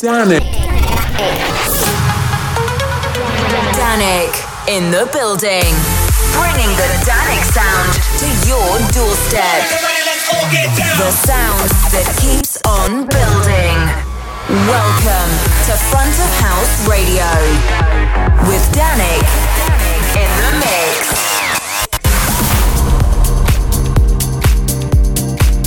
Danic. Danic in the building. Bringing the Danic sound to your doorstep. The sound that keeps on building. Welcome to Front of House Radio with Danic in the mix.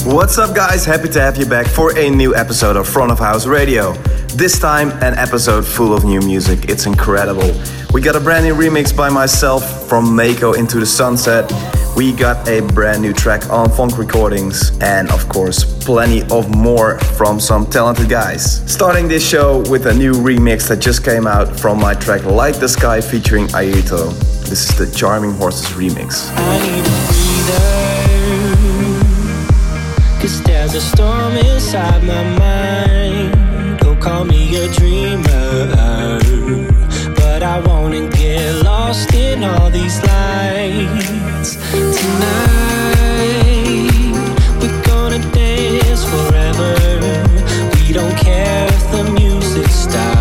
What's up, guys? Happy to have you back for a new episode of Front of House Radio. This time, an episode full of new music. It's incredible. We got a brand new remix by myself from Mako Into the Sunset. We got a brand new track on Funk Recordings, and of course, plenty of more from some talented guys. Starting this show with a new remix that just came out from my track Light the Sky featuring Ayuto. This is the Charming Horses remix. Cause there's a storm inside my mind call me a dreamer. But I wanna get lost in all these lights tonight. We're gonna dance forever. We don't care if the music stops.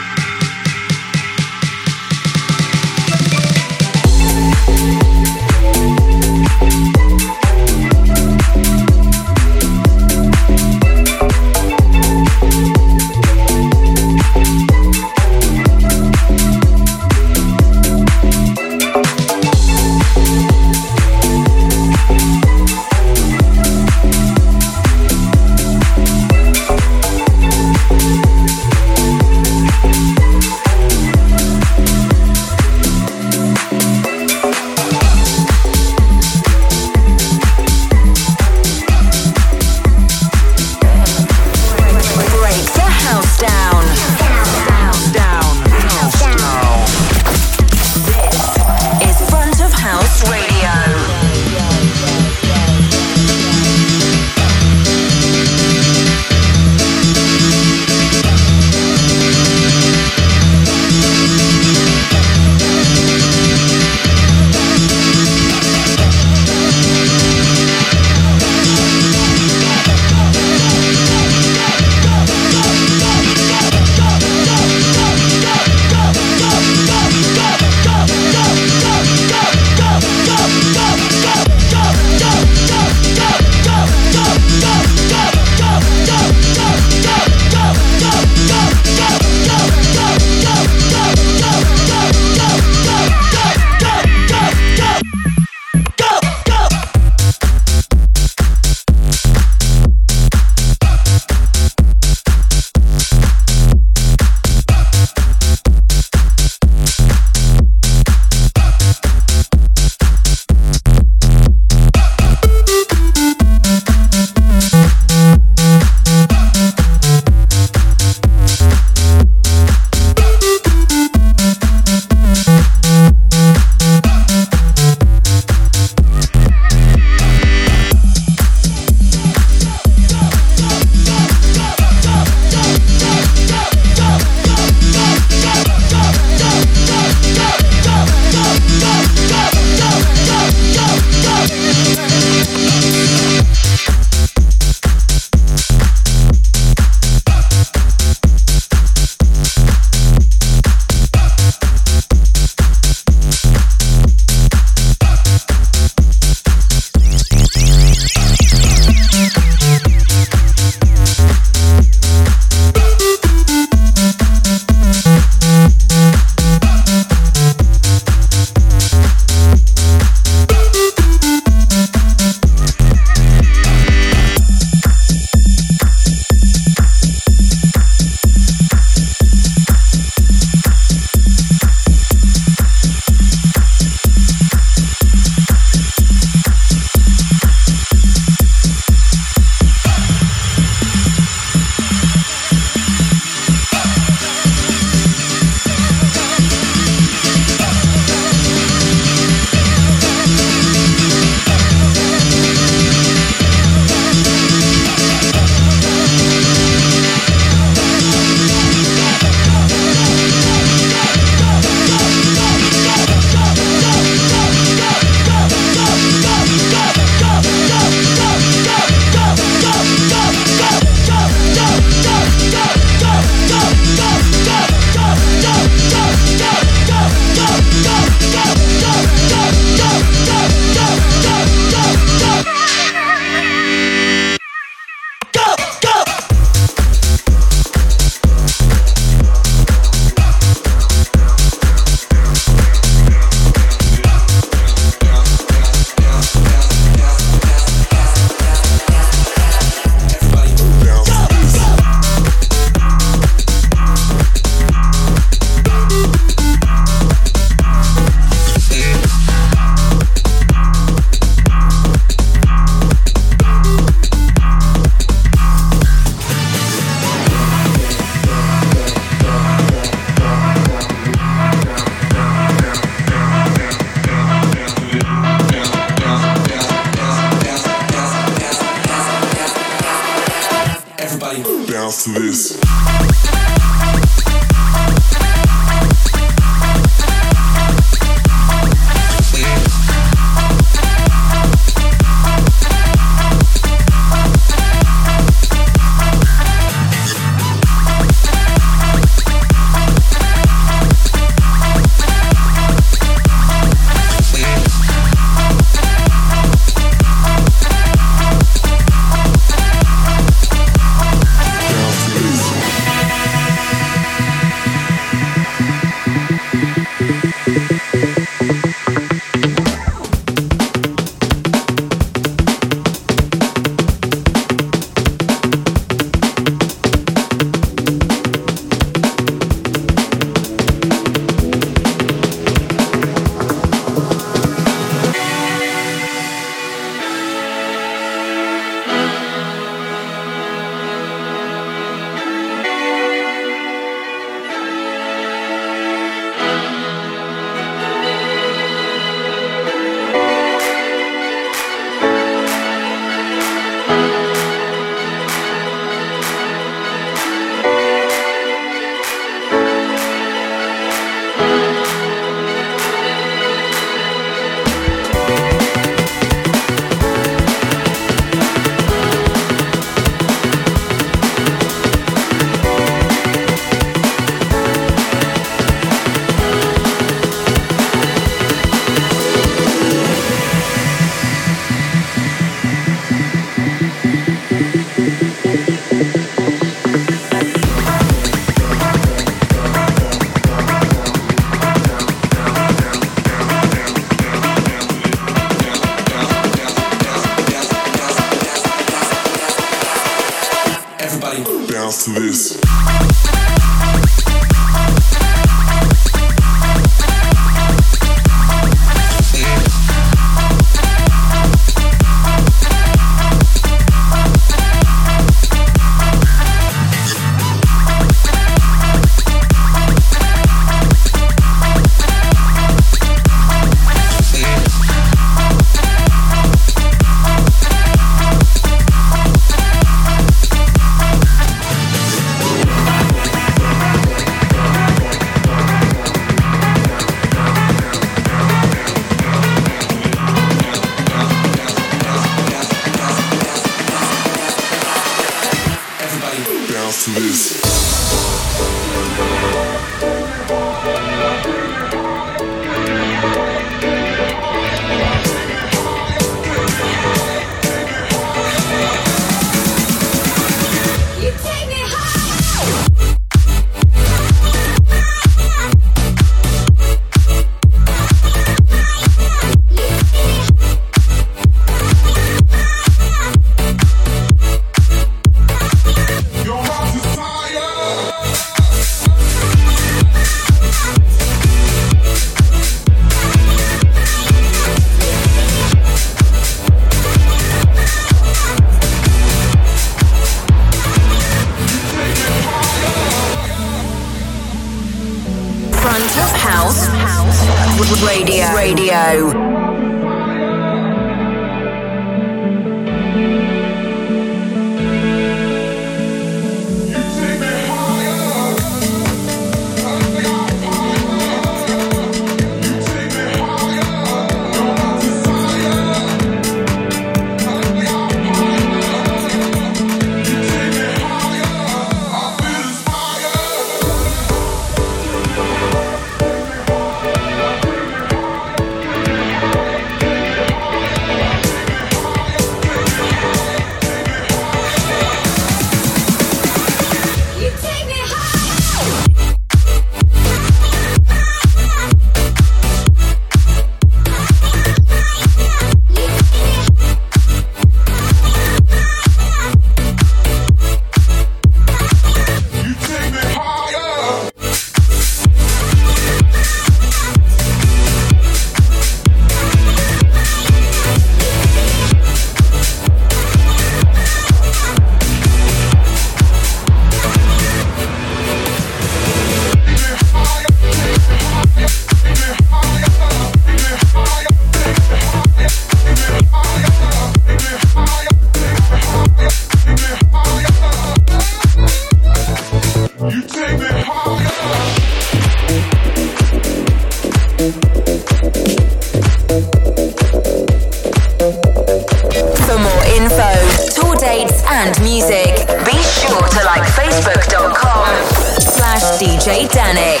Danic. Danic.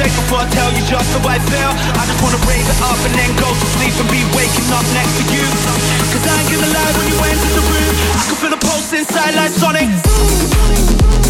before I tell you just how I feel. I just wanna raise it up and then go to sleep and be waking up next to you. Cause I ain't gonna lie when you enter the room I can feel the pulse inside like Sonic.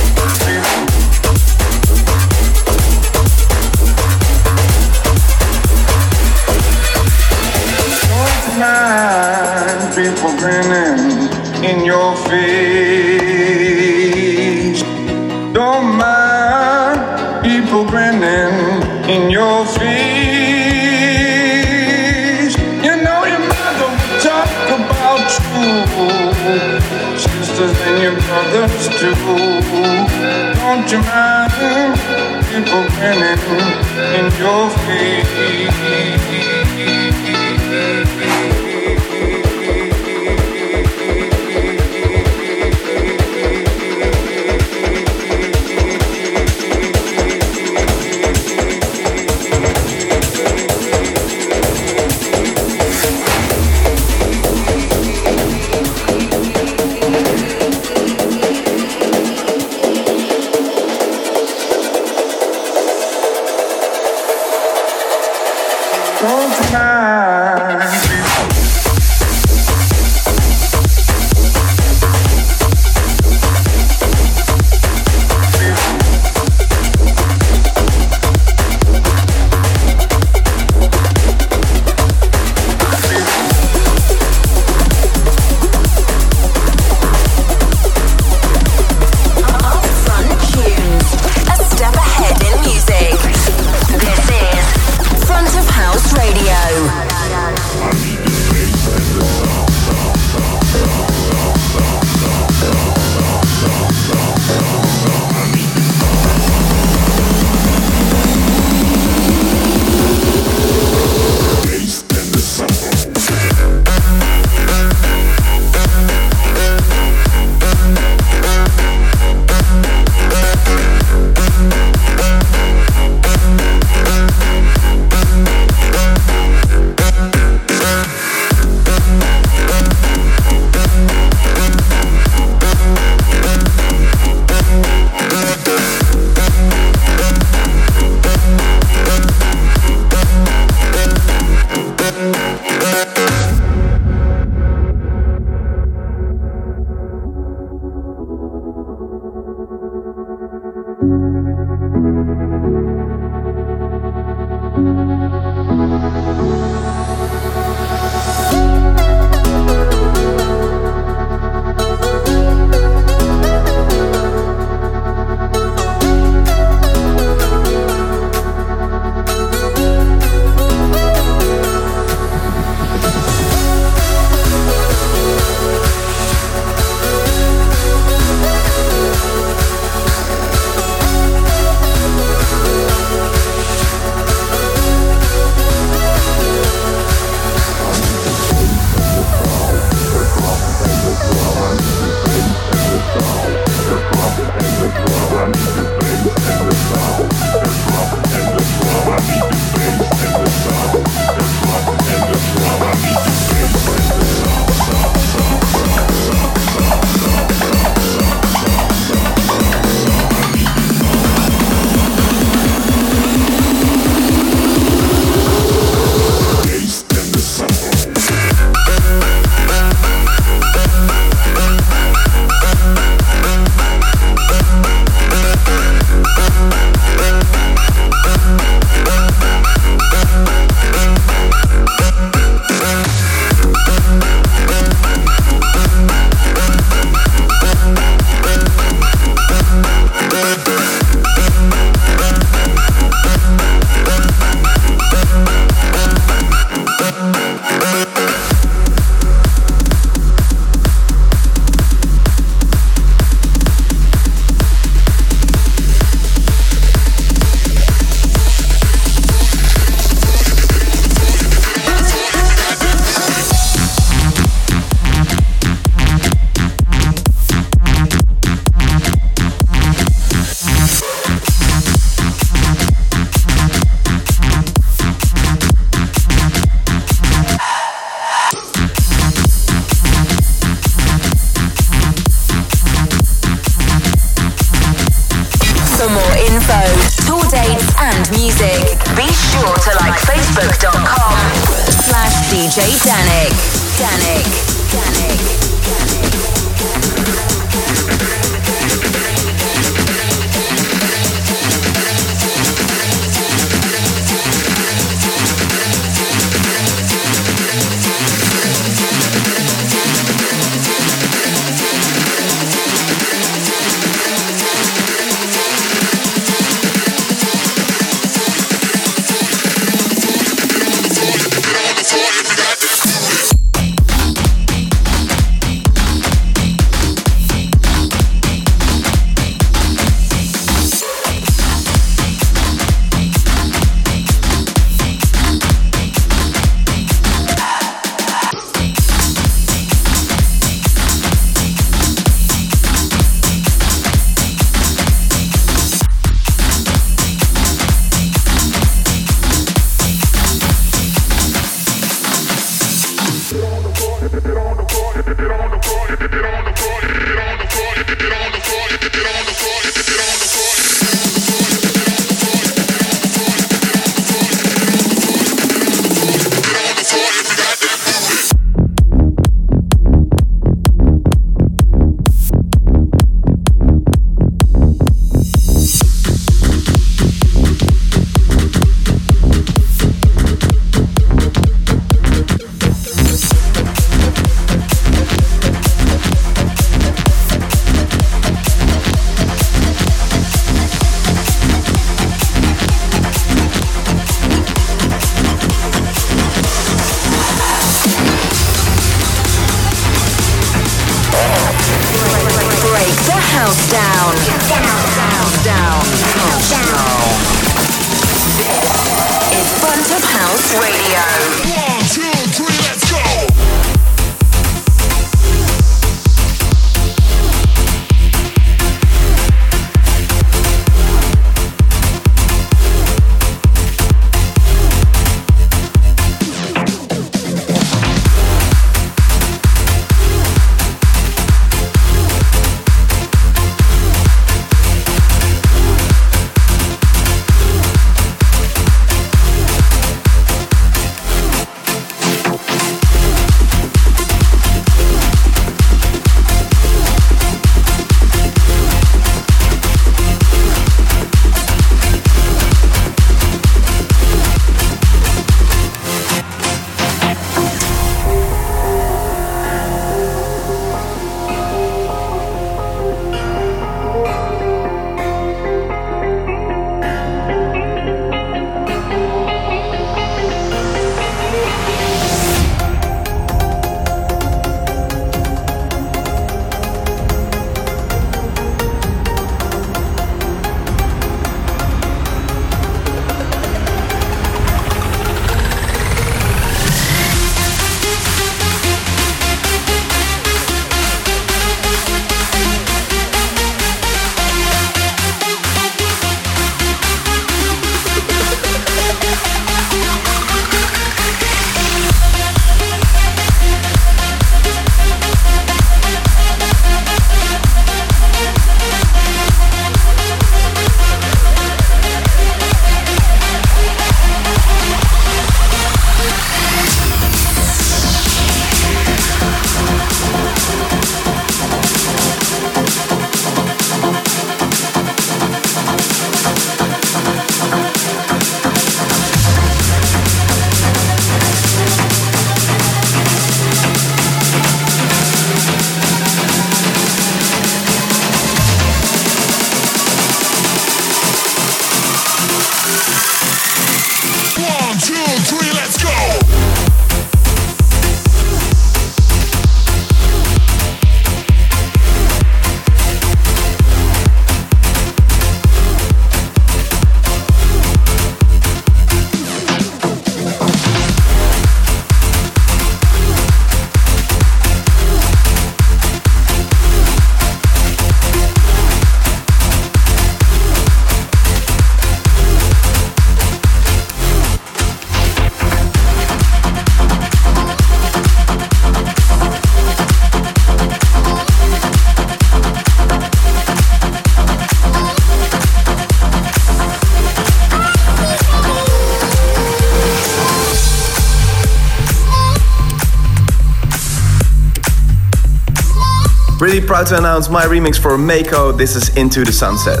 about to announce my remix for Mako. This is Into the Sunset.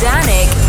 Danic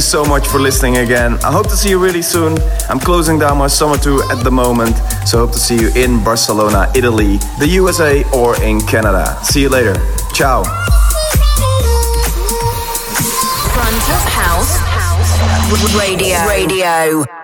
you so much for listening again. I hope to see you really soon. I'm closing down my summer tour at the moment, so hope to see you in Barcelona, Italy, the USA, or in Canada. See you later. Ciao. Front of House Radio. Radio.